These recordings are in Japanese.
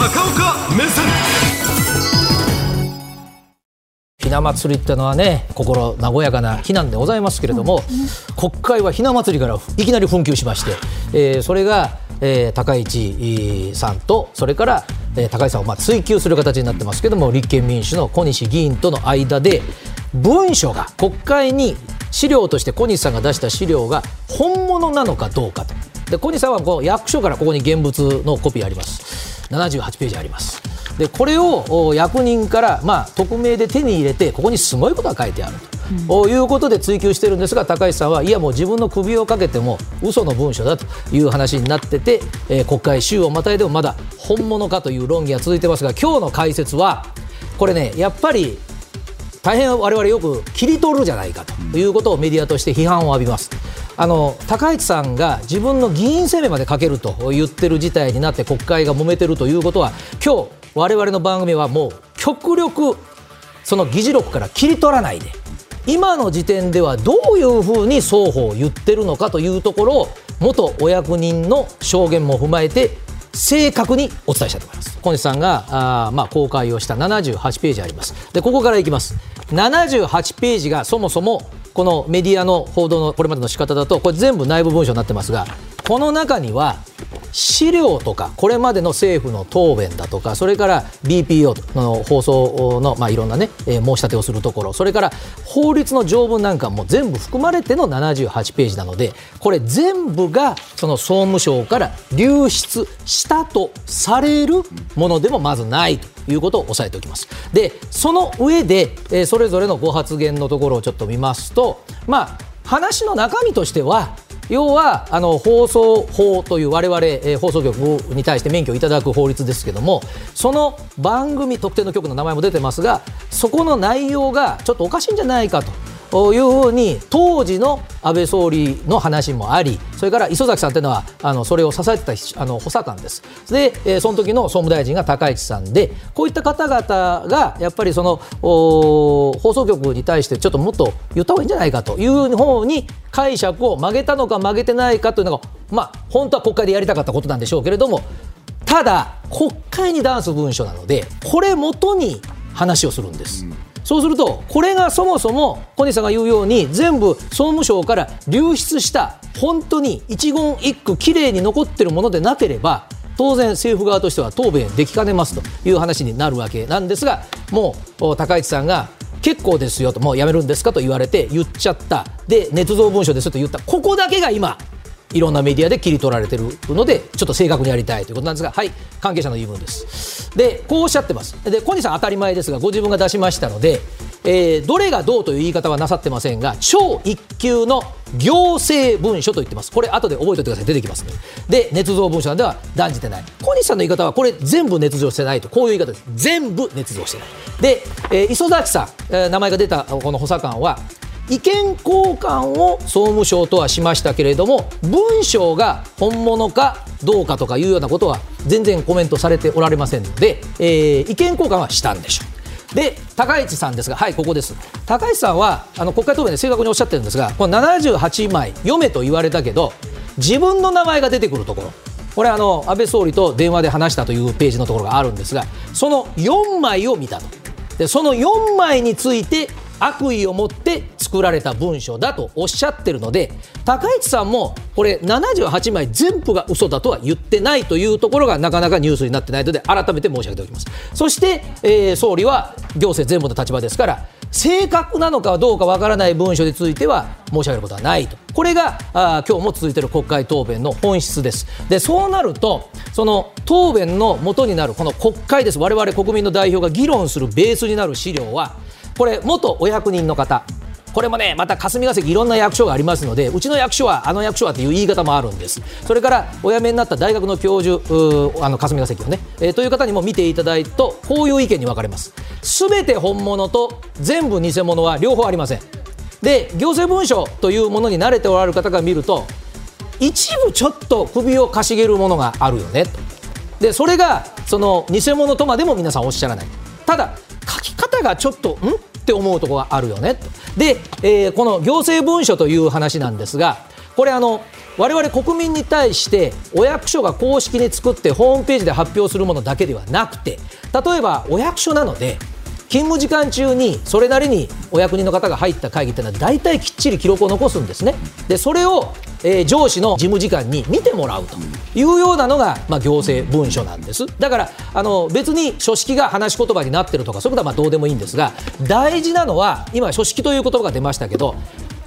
高岡目線。ひな祭りってのはね心和やかな日なんでございますけれども、国会はひな祭りからいきなり紛糾しまして、えーそれが、えー高市さんとそれから、えー高市さんをまあ追及する形になってますけども立憲民主の小西議員との間で文書が国会に資料として小西さんが出した資料が本物なのかどうかと。で小西さんはこう役所からここに現物のコピーあります。78ページあります。でこれをお役人から、まあ、匿名で手に入れてここにすごいことが書いてあると、おいうことで追及してるんですが高市さんはいやもう自分の首をかけても嘘の文書だという話になってて、えー国会週をまたいでもまだ本物かという論議が続いてますが今日の解説はこれねやっぱり大変我々よく切り取るじゃないかということをメディアとして批判を浴びます。あの高市さんが自分の議員声明までかけると言ってる事態になって国会が揉めてるということは今日我々の番組はもう極力その議事録から切り取らないで今の時点ではどういうふうに双方言ってるのかというところを元お役人の証言も踏まえて正確にお伝えしたいと思います。小西さんがあまあ公開をした78ページあります。でここからいきます。78ページがそもそもこのメディアの報道のこれまでの仕方だとこれ全部内部文書になってますがこの中には資料とかこれまでの政府の答弁だとかそれから BPO の放送の、まあ、いろんな、ねえー申し立てをするところそれから法律の条文なんかも全部含まれての78ページなのでこれ全部がその総務省から流出したとされるものでもまずないということを押さえておきます。でその上で、えーそれぞれのご発言のところをちょっと見ますとまあ話の中身としては要はあの放送法という我々、えー放送局に対して免許をいただく法律ですけどもその番組特定の局の名前も出てますがそこの内容がちょっとおかしいんじゃないかと。いうふうに当時の安倍総理の話もありそれから磯崎さんというのはあのそれを支えてたあの補佐官ですで、えその時の総務大臣が高市さんでこういった方々がやっぱりその放送局に対してちょっともっと言った方がいいんじゃないかという方に解釈を曲げたのか曲げてないかというのがまあ本当は国会でやりたかったことなんでしょうけれどもただ国会に出す文書なのでこれ元に話をするんです。そうするとこれがそもそも小西さんが言うように全部総務省から流出した本当に一言一句きれいに残ってるものでなければ当然政府側としては答弁できかねますという話になるわけなんですがもう高市さんが結構ですよともうやめるんですかと言われて言っちゃった。で捏造文書ですと言った。ここだけが今いろんなメディアで切り取られているのでちょっと正確にやりたいということなんですがはい関係者の言い分です。でこうおっしゃってます。で小西さん当たり前ですがご自分が出しましたので、えーどれがどうという言い方はなさってませんが超一級の行政文書と言ってます。これ後で覚えておいてください。出てきますね。で捏造文書なんでは断じてない。小西さんの言い方はこれ全部捏造してないと。こういう言い方です。全部捏造してない。で、えー磯崎さん、えー名前が出たこの補佐官は意見交換を総務省とはしましたけれども文章が本物かどうかとかいうようなことは全然コメントされておられませんので、えー意見交換はしたんでしょう。で高市さんですがはいここです。高市さんはあの国会答弁で正確におっしゃってるんですがこの78枚読めと言われたけど自分の名前が出てくるところ。これあの安倍総理と電話で話したというページのところがあるんですがその4枚を見たと。でその4枚について悪意を持って作られた文書だとおっしゃってるので高市さんもこれ78枚全部が嘘だとは言ってないというところがなかなかニュースになってないので改めて申し上げておきます。そして、えー総理は行政全部の立場ですから正確なのかどうかわからない文書については申し上げることはないと。これがあ今日も続いている国会答弁の本質です。でそうなるとその答弁の元になるこの国会です。我々国民の代表が議論するベースになる資料はこれ元お役人の方。これもねまた霞が関いろんな役所がありますのでうちの役所はあの役所はという言い方もあるんです。それからお辞めになった大学の教授あの霞が関をね、えーという方にも見ていただいとこういう意見に分かれます。すべて本物と全部偽物は両方ありません。で行政文書というものに慣れておられる方が見ると一部ちょっと首をかしげるものがあるよねと。でそれがその偽物とまでも皆さんおっしゃらない。ただがちょっとん？って思うところがあるよね。で、えーこの行政文書という話なんですがこれあの我々国民に対してお役所が公式に作ってホームページで発表するものだけではなくて例えばお役所なので勤務時間中にそれなりにお役人の方が入った会議っていうのは大体きっちり記録を残すんですね。でそれをえー、上司の事務次官に見てもらうというようなのが、まあ、行政文書なんですだからあの別に書式が話し言葉になってるとかそういうことはまどうでもいいんですが大事なのは今書式という言葉が出ましたけど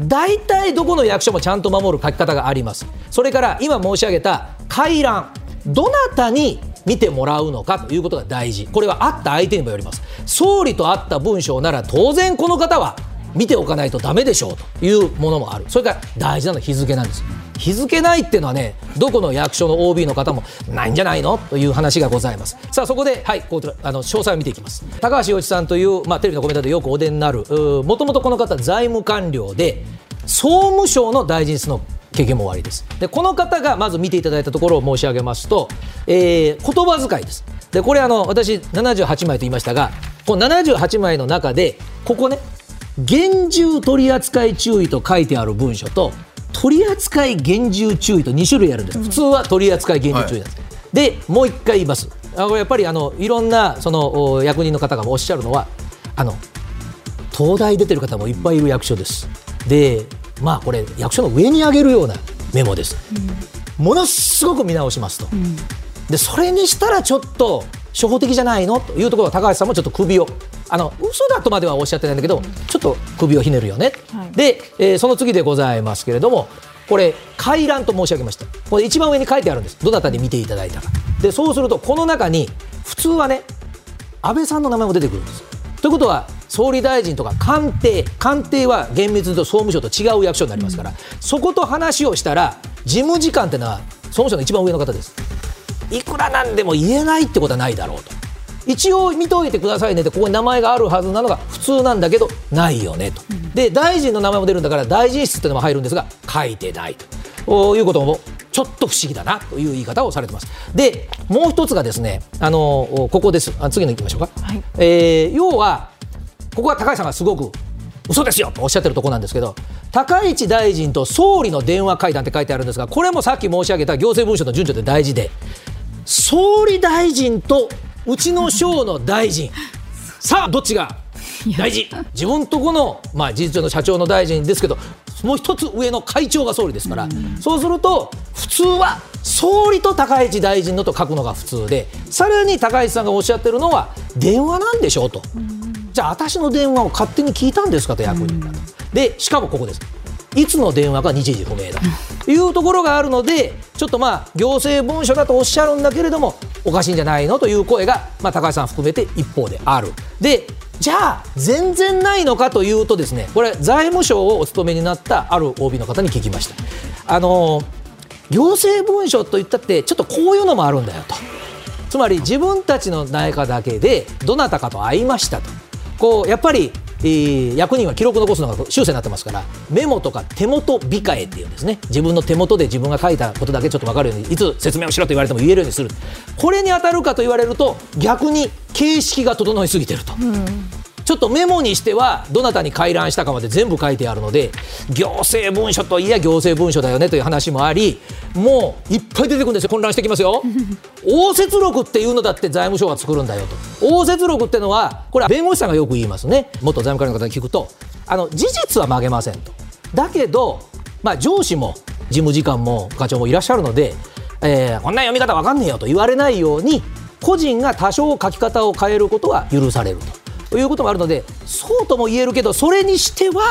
大体どこの役所もちゃんと守る書き方がありますそれから今申し上げた回覧どなたに見てもらうのかということが大事。これは会った相手にもよります。総理と会った文章なら当然この方は見ておかないとだめでしょうというものもある。それから大事なのは日付なんです。日付ないっていうのはねどこの役所の OB の方もないんじゃないのという話がございます。さあそこではいこちらあの詳細を見ていきます。高橋洋一さんという、まあ、テレビのコメントでよくお出になるもともとこの方財務官僚で総務省の大臣室の経験も終わりです。でこの方がまず見ていただいたところを申し上げますと、えー、言葉遣いです。でこれあの私78枚と言いましたがこの78枚の中でここね厳重取扱注意と書いてある文書と取扱厳重注意と2種類あるんです、普通は取扱厳重注意なんです、はい、でもう一回言います。あやっぱりあのいろんなその役人の方がおっしゃるのはあの東大出てる方もいっぱいいる役所です。でまあこれ役所の上に上げるようなメモです、うん、ものすごく見直しますと、うん、でそれにしたらちょっと初歩的じゃないの？というところは高橋さんもちょっと首をあの嘘だとまではおっしゃってないんだけど、ちょっと首をひねるよね、はい、で、えー、その次でございますけれどもこれ回覧と申し上げました。これ一番上に書いてあるんです。どなたに見ていただいたか。でそうするとこの中に普通はね安倍さんの名前も出てくるんです。ということは総理大臣とか官邸官邸は厳密に言うと総務省と違う役所になりますから、うん、そこと話をしたら事務次官っていうのは総務省の一番上の方です。いくらなんでも言えないってことはないだろうと。一応見といてくださいねってここに名前があるはずなのが普通なんだけどないよねと、うん、で大臣の名前も出るんだから大臣室ってのも入るんですが書いてないと。いうこともちょっと不思議だなという言い方をされてます。でもう一つがですねあのここです。あ次のいきましょうか、はい、えー、要はここは高橋さんがすごく嘘ですよとおっしゃってるところなんですけど高市大臣と総理の電話会談って書いてあるんですがこれもさっき申し上げた行政文書の順序で大事で総理大臣とうちの省の大臣。さあどっちが大事？自分とこの、まあ、事実上の社長の大臣ですけどもう一つ上の会長が総理ですから、そうすると普通は総理と高市大臣のと書くのが普通でさらに高市さんがおっしゃってるのは電話なんでしょうと、じゃあ私の電話を勝手に聞いたんですかと役人が、でしかもここです。いつの電話か日時不明だ。というところがあるのでちょっとまあ行政文書だとおっしゃるんだけれどもおかしいんじゃないのという声が、まあ、高橋さん含めて一方である。でじゃあ全然ないのかというとですねこれ財務省をお勤めになったある OB の方に聞きました。あの行政文書といったってちょっとこういうのもあるんだよと。つまり自分たちの内科だけでどなたかと会いましたとこうやっぱりえー、役人は記録残すのが修正になってますからメモとか手元控えっていうんですね自分の手元で自分が書いたことだけちょっと分かるようにいつ説明をしろと言われても言えるようにするこれに当たるかと言われると逆に形式が整いすぎてると。うんちょっとメモにしてはどなたに回覧したかまで全部書いてあるので行政文書といえ行政文書だよねという話もありもういっぱい出てくるんですよ。混乱してきますよ。応接録っていうのだって財務省が作るんだよと。応接録ってのはこれは弁護士さんがよく言いますね。元財務官の方に聞くと。あの事実は曲げませんと。だけど、まあ、上司も事務次官も課長もいらっしゃるので、えー、こんな読み方わかんねえよと言われないように個人が多少書き方を変えることは許されると。ということもあるのでそうとも言えるけどそれにしては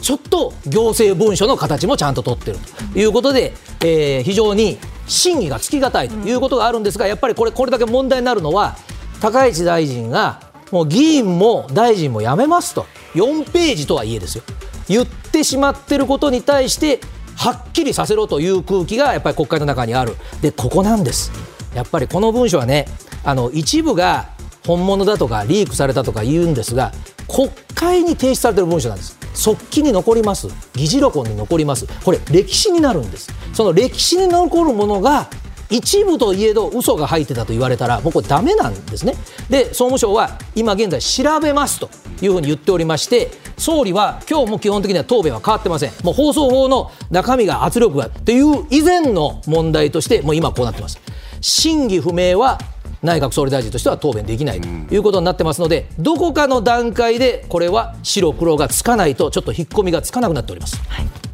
ちょっと行政文書の形もちゃんと取ってるということで、えー、非常に審議がつきがたいということがあるんですがやっぱりこれこれだけ問題になるのは高市大臣がもう議員も大臣も辞めますと。4ページとはいえですよ。言ってしまってることに対してはっきりさせろという空気がやっぱり国会の中にある。でここなんです。やっぱりこの文書はねあの一部が本物だとかリークされたとか言うんですが国会に提出されている文書なんです。速記に残ります。議事録に残ります。これ歴史になるんです。その歴史に残るものが一部といえど嘘が入ってたと言われたらもうこれダメなんですね。で総務省は今現在調べますというふうに言っておりまして総理は今日も基本的には答弁は変わってません。もう放送法の中身が圧力がという以前の問題としてもう今こうなってます。真偽不明は内閣総理大臣としては答弁できないということになってますので、どこかの段階でこれは白黒がつかないとちょっと引っ込みがつかなくなっております。はい